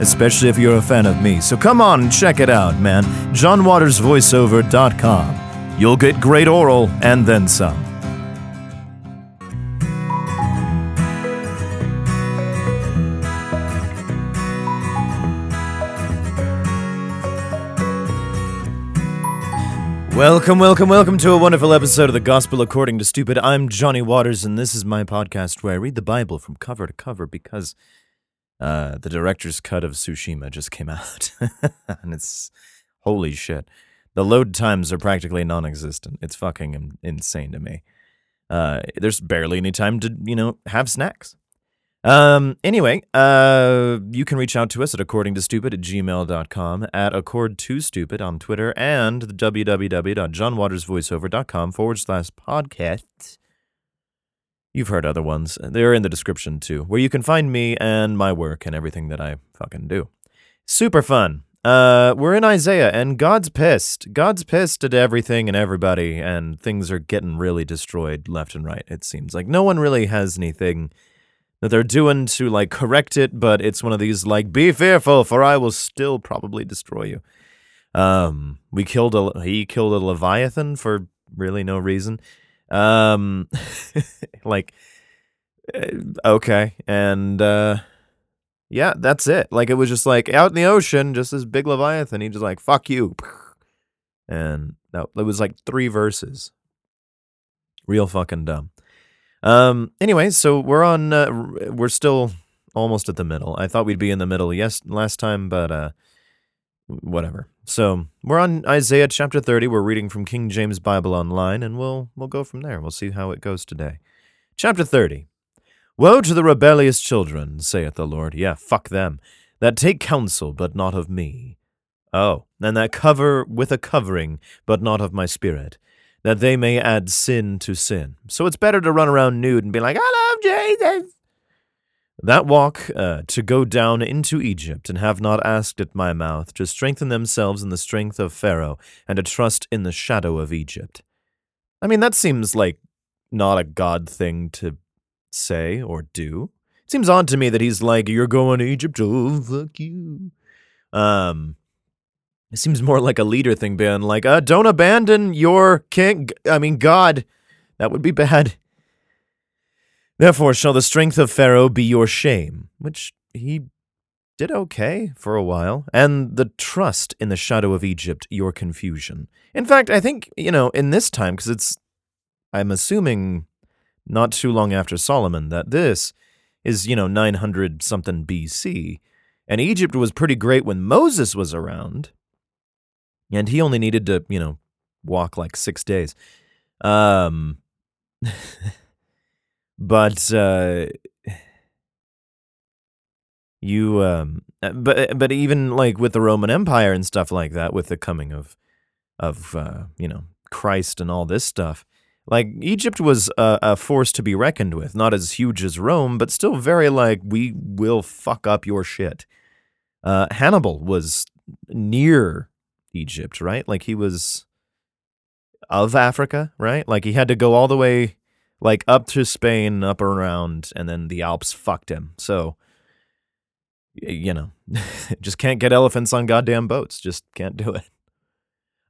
especially if you're a fan of me. So come on and check it out, man. johnwatersvoiceover.com. You'll get great oral and then some. Welcome, welcome, welcome to a wonderful episode of the Gospel According to Stupid. I'm Johnny Waters, and this is my podcast where I read the Bible from cover to cover because uh, the director's cut of Tsushima just came out. and it's holy shit. The load times are practically non existent. It's fucking in- insane to me. Uh, there's barely any time to, you know, have snacks. Um, anyway, uh, you can reach out to us at accordingtostupid at gmail.com, at accord2stupid on Twitter, and the www.johnwatersvoiceover.com forward slash podcast. You've heard other ones. They're in the description too, where you can find me and my work and everything that I fucking do. Super fun. Uh, we're in Isaiah, and God's pissed. God's pissed at everything and everybody, and things are getting really destroyed left and right, it seems. Like, no one really has anything that they're doing to like correct it, but it's one of these like be fearful for I will still probably destroy you. Um we killed a he killed a leviathan for really no reason. Um like uh, okay and uh yeah, that's it. Like it was just like out in the ocean just this big leviathan he just like fuck you. And that it was like three verses. Real fucking dumb. Um. Anyway, so we're on. Uh, we're still almost at the middle. I thought we'd be in the middle yes last time, but uh, whatever. So we're on Isaiah chapter thirty. We're reading from King James Bible Online, and we'll we'll go from there. We'll see how it goes today. Chapter thirty. Woe to the rebellious children, saith the Lord. Yeah, fuck them. That take counsel, but not of me. Oh, and that cover with a covering, but not of my spirit that they may add sin to sin. So it's better to run around nude and be like, I love Jesus. That walk uh, to go down into Egypt and have not asked at my mouth, to strengthen themselves in the strength of Pharaoh and to trust in the shadow of Egypt. I mean, that seems like not a God thing to say or do. It seems odd to me that he's like, You're going to Egypt, oh, fuck you. Um, it seems more like a leader thing, being like, uh, don't abandon your king. I mean, God. That would be bad. Therefore, shall the strength of Pharaoh be your shame, which he did okay for a while, and the trust in the shadow of Egypt your confusion. In fact, I think, you know, in this time, because it's, I'm assuming not too long after Solomon, that this is, you know, 900 something BC, and Egypt was pretty great when Moses was around and he only needed to, you know, walk like six days. Um, but uh, you, um, uh, but but even like with the Roman Empire and stuff like that, with the coming of of uh, you know Christ and all this stuff, like Egypt was a, a force to be reckoned with. Not as huge as Rome, but still very like we will fuck up your shit. Uh, Hannibal was near Egypt, right? Like he was of Africa, right? Like he had to go all the way like up to Spain, up around, and then the Alps fucked him. So you know, just can't get elephants on goddamn boats. Just can't do it.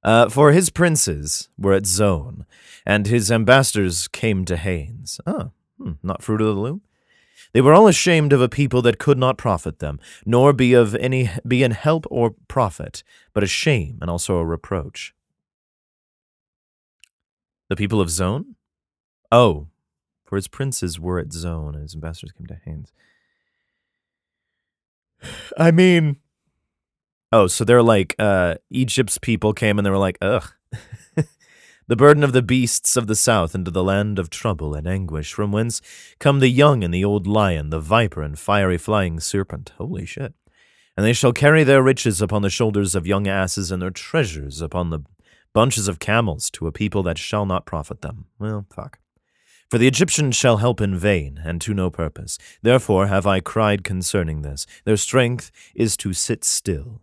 Uh, for his princes were at Zoan, and his ambassadors came to Hanes. Oh, hmm, not fruit of the loom. They were all ashamed of a people that could not profit them, nor be of any be in help or profit, but a shame and also a reproach. The people of Zoan? Oh, for his princes were at Zoan, and his ambassadors came to Hanes. I mean, oh, so they're like uh, Egypt's people came and they were like, ugh. the burden of the beasts of the south into the land of trouble and anguish, from whence come the young and the old lion, the viper and fiery flying serpent. Holy shit. And they shall carry their riches upon the shoulders of young asses, and their treasures upon the bunches of camels to a people that shall not profit them. Well, fuck. For the Egyptians shall help in vain, and to no purpose. Therefore have I cried concerning this. Their strength is to sit still.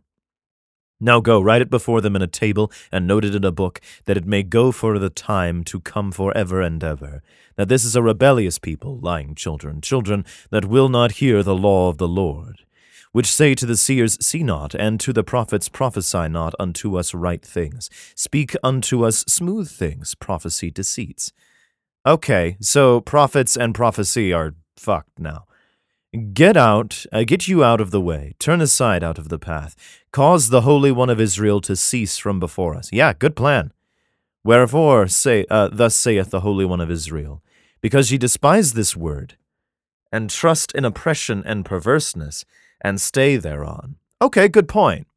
Now go, write it before them in a table, and note it in a book, that it may go for the time to come for ever and ever. That this is a rebellious people, lying children, children that will not hear the law of the Lord which say to the seers, See not, and to the prophets, Prophesy not unto us right things. Speak unto us smooth things, prophecy deceits. Okay, so prophets and prophecy are fucked now. Get out, uh, get you out of the way, turn aside out of the path, cause the Holy One of Israel to cease from before us. Yeah, good plan. Wherefore, say, uh, thus saith the Holy One of Israel, because ye despise this word, and trust in oppression and perverseness, and stay thereon. Okay, good point.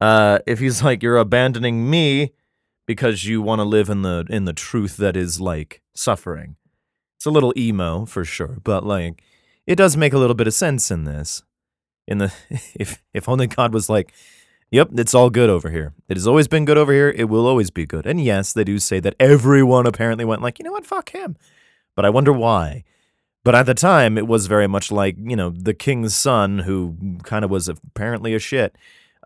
Uh, if he's like, you're abandoning me because you want to live in the in the truth that is like suffering. It's a little emo for sure, but like it does make a little bit of sense in this. In the if if only God was like, Yep, it's all good over here. It has always been good over here. It will always be good. And yes, they do say that everyone apparently went like, you know what, fuck him. But I wonder why. But at the time, it was very much like, you know, the king's son, who kind of was apparently a shit,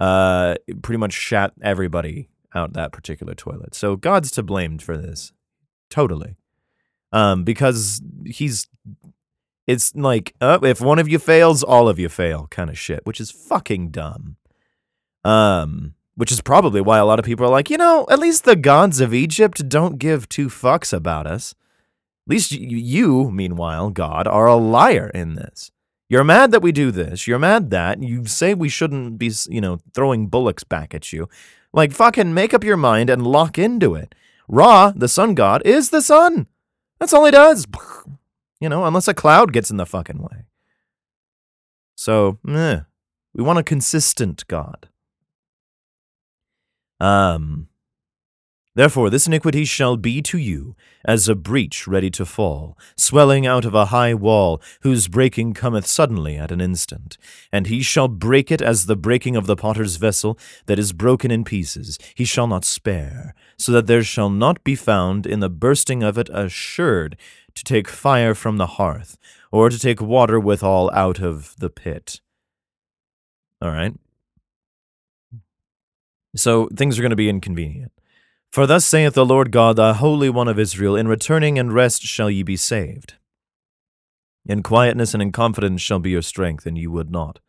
uh, pretty much shat everybody out that particular toilet. So God's to blame for this. Totally. Um, because he's, it's like, uh, if one of you fails, all of you fail kind of shit, which is fucking dumb. Um, which is probably why a lot of people are like, you know, at least the gods of Egypt don't give two fucks about us. At least you, meanwhile, God, are a liar in this. You're mad that we do this. You're mad that you say we shouldn't be, you know, throwing bullocks back at you. Like, fucking make up your mind and lock into it. Ra, the sun god, is the sun. That's all he does. You know, unless a cloud gets in the fucking way. So, we want a consistent God. Um, Therefore, this iniquity shall be to you as a breach ready to fall, swelling out of a high wall, whose breaking cometh suddenly at an instant. And he shall break it as the breaking of the potter's vessel that is broken in pieces. He shall not spare, so that there shall not be found in the bursting of it a sherd to take fire from the hearth, or to take water withal out of the pit. All right. So things are going to be inconvenient. For thus saith the Lord God, the Holy One of Israel, In returning and rest shall ye be saved. In quietness and in confidence shall be your strength, and you would not.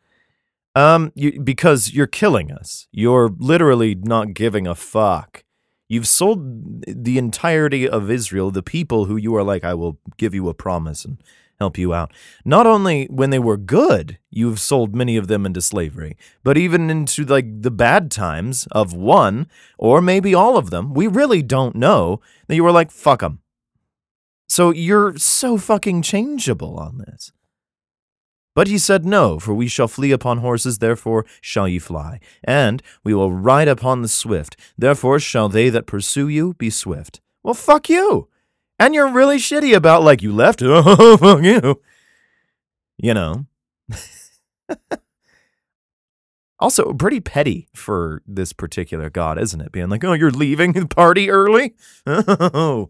Um, you, because you're killing us. You're literally not giving a fuck. You've sold the entirety of Israel, the people who you are like, I will give you a promise and help you out. Not only when they were good, you've sold many of them into slavery, but even into like the bad times of one or maybe all of them, we really don't know that you were like, fuck them. So you're so fucking changeable on this. But he said, No, for we shall flee upon horses, therefore shall ye fly. And we will ride upon the swift, therefore shall they that pursue you be swift. Well, fuck you. And you're really shitty about like you left. Oh, fuck you. You know. also, pretty petty for this particular god, isn't it? Being like, oh, you're leaving the party early?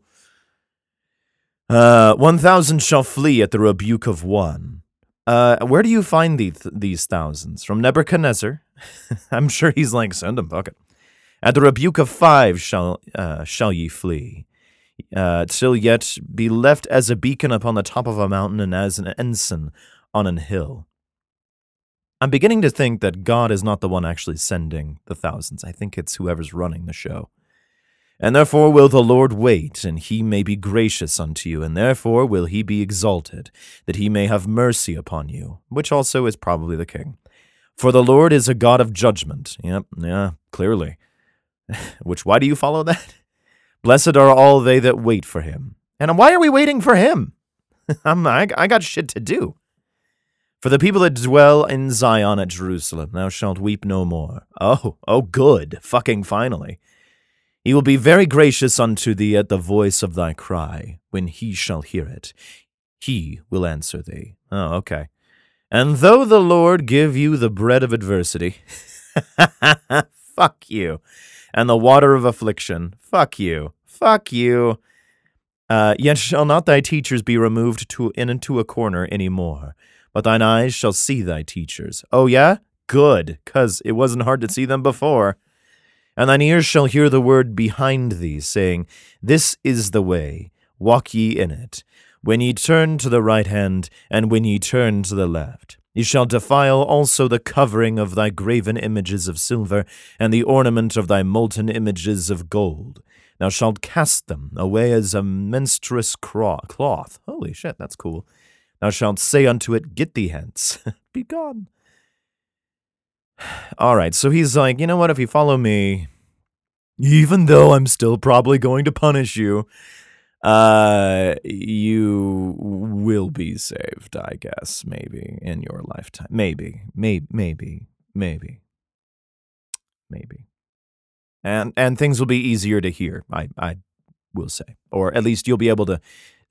Uh, 1,000 shall flee at the rebuke of one. Uh, where do you find these, these thousands? From Nebuchadnezzar? I'm sure he's like, send them, fuck it. At the rebuke of five shall, uh, shall ye flee uh, till yet be left as a beacon upon the top of a mountain and as an ensign on an hill. I'm beginning to think that God is not the one actually sending the thousands. I think it's whoever's running the show. And therefore will the Lord wait, and he may be gracious unto you, and therefore will he be exalted, that he may have mercy upon you, which also is probably the king. For the Lord is a God of judgment. Yep, yeah, clearly. which, why do you follow that? Blessed are all they that wait for him. And why are we waiting for him? I'm, I, I got shit to do. For the people that dwell in Zion at Jerusalem, thou shalt weep no more. Oh, oh, good. Fucking finally. He will be very gracious unto thee at the voice of thy cry, when he shall hear it. He will answer thee. Oh, okay. And though the Lord give you the bread of adversity, fuck you, and the water of affliction, fuck you, fuck you. Uh, yet shall not thy teachers be removed to in into a corner any more, but thine eyes shall see thy teachers. Oh yeah, good, cause it wasn't hard to see them before. And thine ears shall hear the word behind thee, saying, This is the way, walk ye in it. When ye turn to the right hand, and when ye turn to the left. Ye shall defile also the covering of thy graven images of silver, and the ornament of thy molten images of gold. Thou shalt cast them away as a menstruous cloth. Holy shit, that's cool. Thou shalt say unto it, Get thee hence, be gone. All right, so he's like, you know what? If you follow me, even though I'm still probably going to punish you, uh, you will be saved, I guess, maybe in your lifetime. Maybe, maybe, maybe, maybe, maybe. And and things will be easier to hear. I I will say, or at least you'll be able to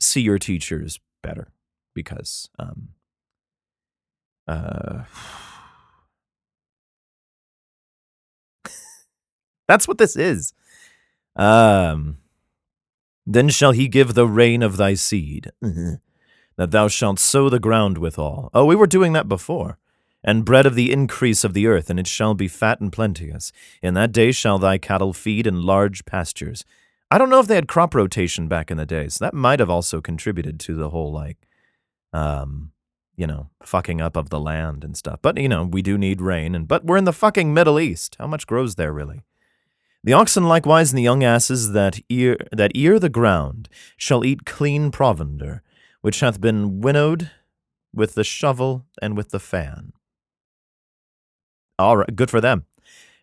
see your teachers better because um uh That's what this is. Um, then shall he give the rain of thy seed, that thou shalt sow the ground withal. Oh, we were doing that before. And bread of the increase of the earth, and it shall be fat and plenteous. In that day shall thy cattle feed in large pastures. I don't know if they had crop rotation back in the days. That might have also contributed to the whole, like, um, you know, fucking up of the land and stuff. But, you know, we do need rain, and but we're in the fucking Middle East. How much grows there, really? The oxen likewise and the young asses that ear, that ear the ground shall eat clean provender, which hath been winnowed with the shovel and with the fan. All right, good for them.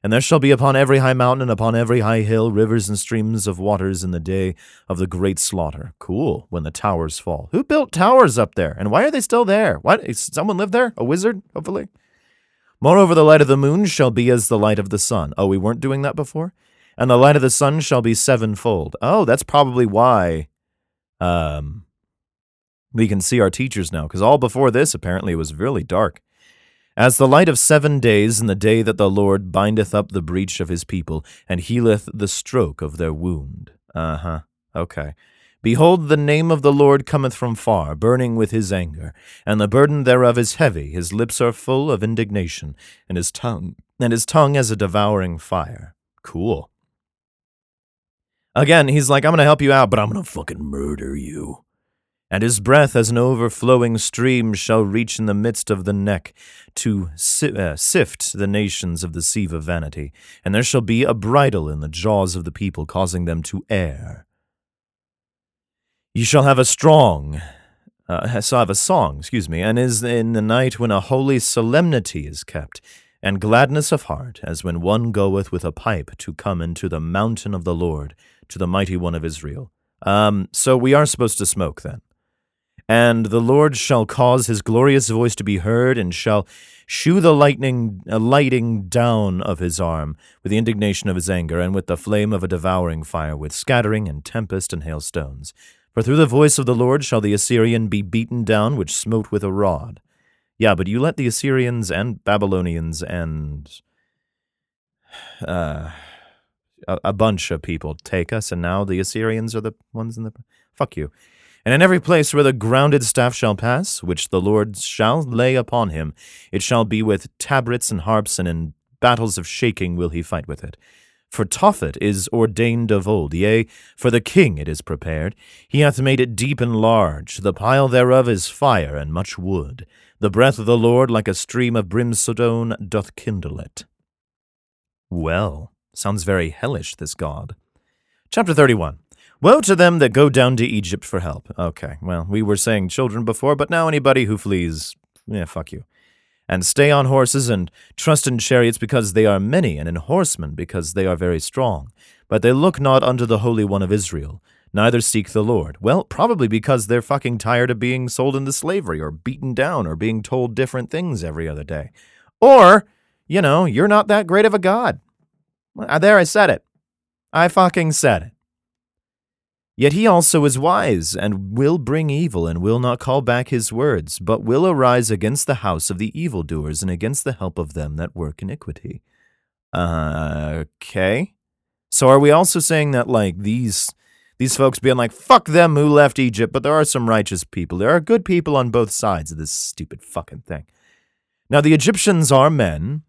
And there shall be upon every high mountain and upon every high hill rivers and streams of waters in the day of the great slaughter. Cool, when the towers fall. Who built towers up there? And why are they still there? What? Someone live there? A wizard, hopefully? Moreover, the light of the moon shall be as the light of the sun. Oh, we weren't doing that before? And the light of the sun shall be sevenfold. Oh, that's probably why um, we can see our teachers now, because all before this apparently it was really dark. As the light of seven days in the day that the Lord bindeth up the breach of his people, and healeth the stroke of their wound. Uh huh. Okay. Behold, the name of the Lord cometh from far, burning with his anger, and the burden thereof is heavy. His lips are full of indignation, and his tongue, and his tongue as a devouring fire. Cool. Again, he's like, I'm to help you out, but I'm to fucking murder you. And his breath as an overflowing stream shall reach in the midst of the neck to si- uh, sift the nations of the sieve of vanity. And there shall be a bridle in the jaws of the people, causing them to err. You shall have a strong, uh, so have a song, excuse me, and is in the night when a holy solemnity is kept, and gladness of heart, as when one goeth with a pipe to come into the mountain of the Lord to the mighty one of Israel. Um, so we are supposed to smoke then. And the Lord shall cause his glorious voice to be heard, and shall shew the lightning, uh, lighting down of his arm, with the indignation of his anger, and with the flame of a devouring fire, with scattering and tempest and hailstones. For through the voice of the Lord shall the Assyrian be beaten down, which smote with a rod. Yeah, but you let the Assyrians and Babylonians and uh, a, a, bunch of people take us, and now the Assyrians are the ones in the. Fuck you. And in every place where the grounded staff shall pass, which the Lord shall lay upon him, it shall be with tabrets and harps, and in battles of shaking will he fight with it. For Tophet is ordained of old, yea, for the king it is prepared. He hath made it deep and large. The pile thereof is fire and much wood. The breath of the Lord, like a stream of brimstone, doth kindle it. Well, Sounds very hellish, this god. Chapter 31. Woe to them that go down to Egypt for help. Okay, well, we were saying children before, but now anybody who flees, yeah, fuck you. And stay on horses and trust in chariots because they are many, and in horsemen because they are very strong. But they look not unto the Holy One of Israel, neither seek the Lord. Well, probably because they're fucking tired of being sold into slavery or beaten down or being told different things every other day. Or, you know, you're not that great of a God. There, I said it. I fucking said it. Yet he also is wise, and will bring evil, and will not call back his words, but will arise against the house of the evildoers, and against the help of them that work iniquity. Uh, okay. So are we also saying that like these these folks being like, fuck them who left Egypt, but there are some righteous people. There are good people on both sides of this stupid fucking thing. Now the Egyptians are men,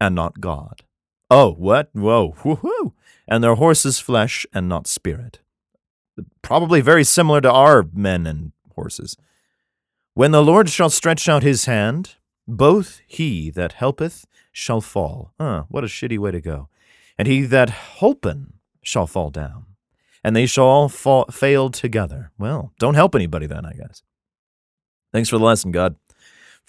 and not God. Oh, what? Whoa, woohoo! And their horses flesh and not spirit probably very similar to our men and horses. When the Lord shall stretch out his hand, both he that helpeth shall fall. Ah, what a shitty way to go. And he that hopen shall fall down, and they shall all fall, fail together. Well, don't help anybody then, I guess. Thanks for the lesson, God.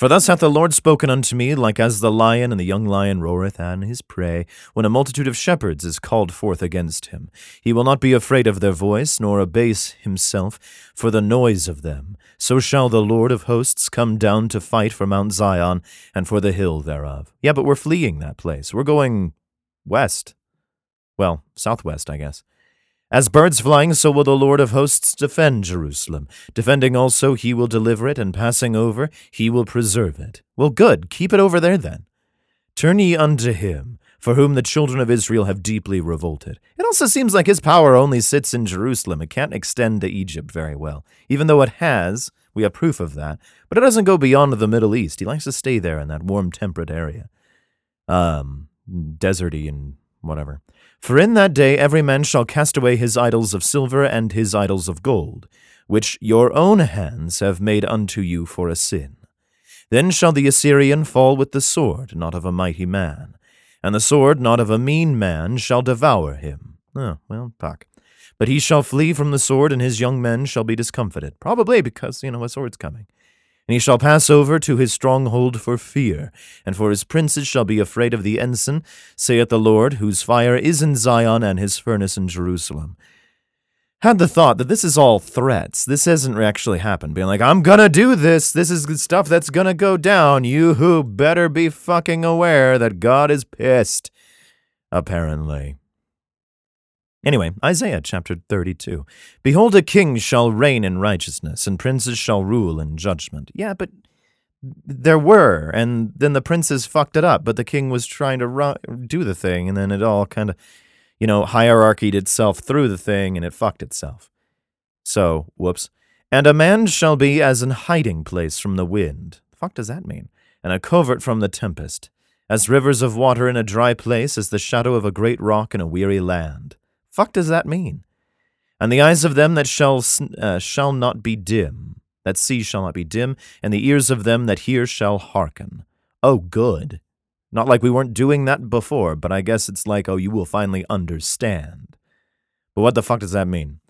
For thus hath the Lord spoken unto me, like as the lion and the young lion roareth at his prey, when a multitude of shepherds is called forth against him. He will not be afraid of their voice, nor abase himself for the noise of them. So shall the Lord of hosts come down to fight for Mount Zion and for the hill thereof. Yeah, but we're fleeing that place. We're going west. Well, southwest, I guess. As birds flying, so will the Lord of hosts defend Jerusalem. Defending also, he will deliver it, and passing over, he will preserve it. Well, good, keep it over there then. Turn ye unto him, for whom the children of Israel have deeply revolted. It also seems like his power only sits in Jerusalem. It can't extend to Egypt very well, even though it has. We have proof of that, but it doesn't go beyond the Middle East. He likes to stay there in that warm, temperate area, um, deserty and whatever. For in that day every man shall cast away his idols of silver and his idols of gold, which your own hands have made unto you for a sin. Then shall the Assyrian fall with the sword, not of a mighty man, and the sword not of a mean man shall devour him. Oh, well, fuck. But he shall flee from the sword, and his young men shall be discomfited, probably because, you know, a sword's coming. And he shall pass over to his stronghold for fear, and for his princes shall be afraid of the ensign, saith the Lord, whose fire is in Zion and his furnace in Jerusalem. Had the thought that this is all threats. This hasn't actually happened. Being like, I'm gonna do this. This is stuff that's gonna go down. You who better be fucking aware that God is pissed. Apparently. Anyway, Isaiah chapter 32. Behold, a king shall reign in righteousness, and princes shall rule in judgment. Yeah, but there were, and then the princes fucked it up, but the king was trying to ru- do the thing, and then it all kind of, you know, hierarchied itself through the thing, and it fucked itself. So, whoops. And a man shall be as an hiding place from the wind. The fuck does that mean? And a covert from the tempest. As rivers of water in a dry place, as the shadow of a great rock in a weary land. Fuck does that mean? And the eyes of them that shall uh, shall not be dim, that see shall not be dim, and the ears of them that hear shall hearken. Oh, good. Not like we weren't doing that before, but I guess it's like, oh, you will finally understand. But what the fuck does that mean?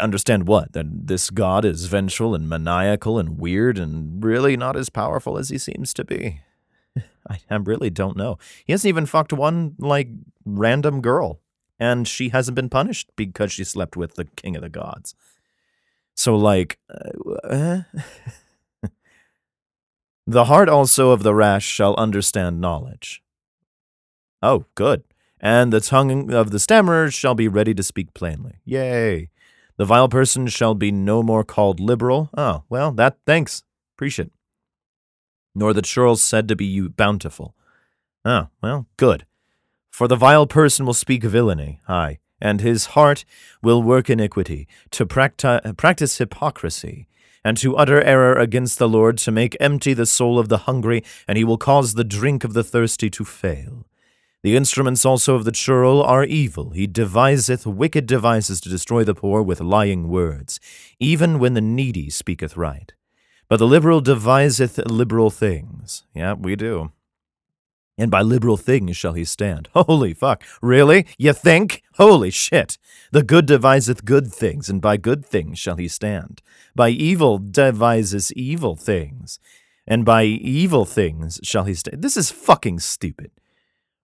understand what? That this god is vengeful and maniacal and weird and really not as powerful as he seems to be? I, I really don't know. He hasn't even fucked one, like, random girl and she hasn't been punished because she slept with the king of the gods. So, like, uh, the heart also of the rash shall understand knowledge. Oh, good. And the tongue of the stammerer shall be ready to speak plainly. Yay. The vile person shall be no more called liberal. Oh, well, that, thanks. Appreciate. Nor the churls said to be bountiful. Oh, well, good. For the vile person will speak villainy, aye, and his heart will work iniquity, to practi- practice hypocrisy, and to utter error against the Lord, to make empty the soul of the hungry, and he will cause the drink of the thirsty to fail. The instruments also of the churl are evil. He deviseth wicked devices to destroy the poor with lying words, even when the needy speaketh right. But the liberal deviseth liberal things. Yeah, we do. And by liberal things shall he stand. Holy fuck. Really? You think? Holy shit. The good deviseth good things, and by good things shall he stand. By evil devises evil things, and by evil things shall he stand. This is fucking stupid.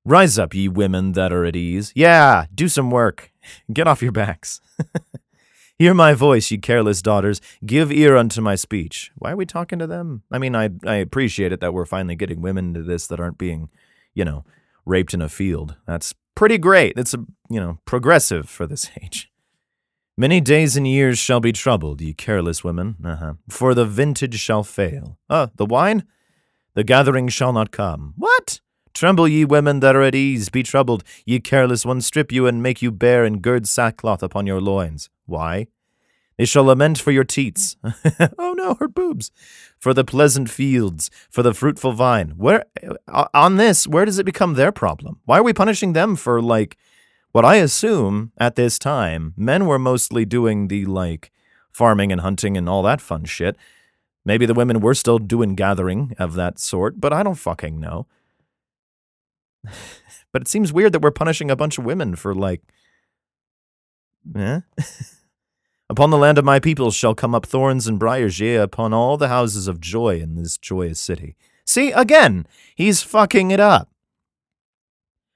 Rise up, ye women that are at ease. Yeah, do some work. Get off your backs. Hear my voice, ye careless daughters. Give ear unto my speech. Why are we talking to them? I mean, I, I appreciate it that we're finally getting women into this that aren't being, you know, raped in a field. That's pretty great. It's, a, you know, progressive for this age. Many days and years shall be troubled, ye careless women, uh-huh. for the vintage shall fail. Ah, the wine? The gathering shall not come. What? Tremble, ye women that are at ease, be troubled, ye careless ones, strip you and make you bare and gird sackcloth upon your loins. Why? They shall lament for your teats. oh no, her boobs. For the pleasant fields, for the fruitful vine. Where uh, on this, where does it become their problem? Why are we punishing them for like what I assume at this time men were mostly doing the like farming and hunting and all that fun shit. Maybe the women were still doing gathering of that sort, but I don't fucking know. but it seems weird that we're punishing a bunch of women for like eh? Upon the land of my people shall come up thorns and briars, yea, upon all the houses of joy in this joyous city. See, again, he's fucking it up.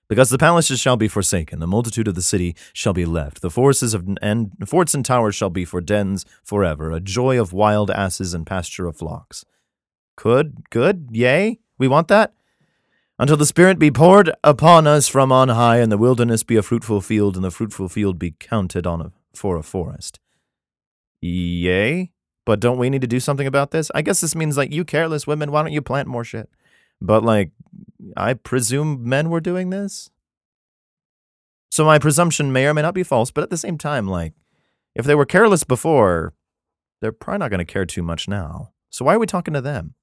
Because the palaces shall be forsaken, the multitude of the city shall be left, the forces of and forts and towers shall be for dens forever, a joy of wild asses and pasture of flocks. Good, good, yea, we want that. Until the Spirit be poured upon us from on high, and the wilderness be a fruitful field, and the fruitful field be counted on a, for a forest. Yay. But don't we need to do something about this? I guess this means like you careless women, why don't you plant more shit? But like I presume men were doing this. So my presumption may or may not be false, but at the same time, like if they were careless before, they're probably not going to care too much now. So why are we talking to them?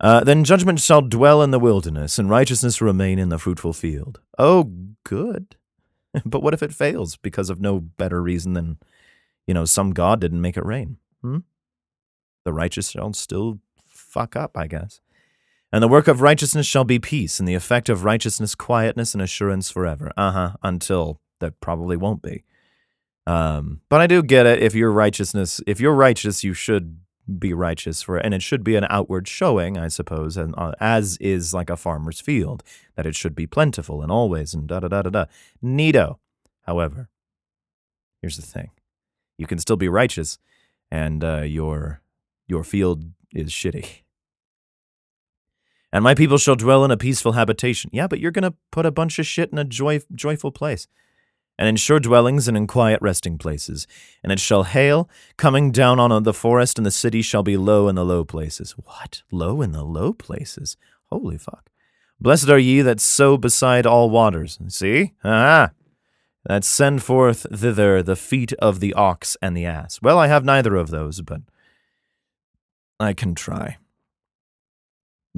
Uh, then judgment shall dwell in the wilderness, and righteousness remain in the fruitful field. Oh, good. but what if it fails because of no better reason than you know, some god didn't make it rain. Hmm? The righteous shall still fuck up, I guess. And the work of righteousness shall be peace, and the effect of righteousness, quietness, and assurance forever. Uh huh. Until there probably won't be. Um, but I do get it. If you're righteousness, if you're righteous, you should be righteous for and it should be an outward showing, I suppose, and uh, as is like a farmer's field, that it should be plentiful and always and da da da da da. Neato. However, here's the thing: you can still be righteous, and uh, your your field is shitty. And my people shall dwell in a peaceful habitation. Yeah, but you're going to put a bunch of shit in a joy, joyful place. And in sure dwellings and in quiet resting places. And it shall hail, coming down on the forest, and the city shall be low in the low places. What? Low in the low places? Holy fuck. Blessed are ye that sow beside all waters. See? Ah, that send forth thither the feet of the ox and the ass. Well, I have neither of those, but I can try.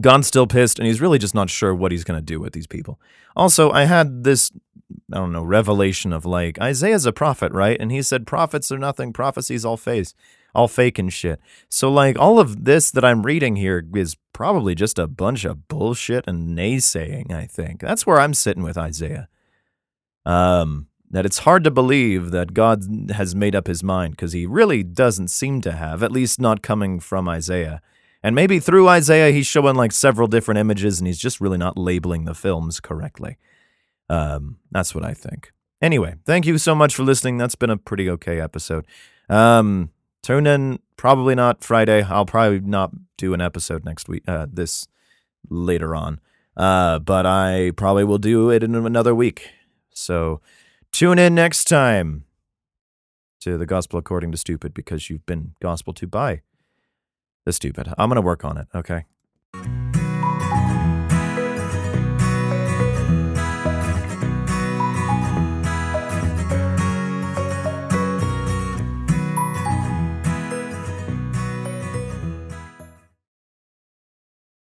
God's still pissed, and he's really just not sure what he's going to do with these people. Also, I had this, I don't know, revelation of like, Isaiah's a prophet, right? And he said, prophets are nothing, prophecies all face, all fake and shit. So, like, all of this that I'm reading here is probably just a bunch of bullshit and naysaying, I think. That's where I'm sitting with Isaiah. Um, that it's hard to believe that God has made up his mind because he really doesn't seem to have, at least not coming from Isaiah. And maybe through Isaiah, he's showing like several different images and he's just really not labeling the films correctly. Um, that's what I think. Anyway, thank you so much for listening. That's been a pretty okay episode. Um, tune in probably not Friday. I'll probably not do an episode next week, uh, this later on. Uh, but I probably will do it in another week. So, Tune in next time to the Gospel According to Stupid because you've been gospel to by the stupid. I'm to work on it, okay?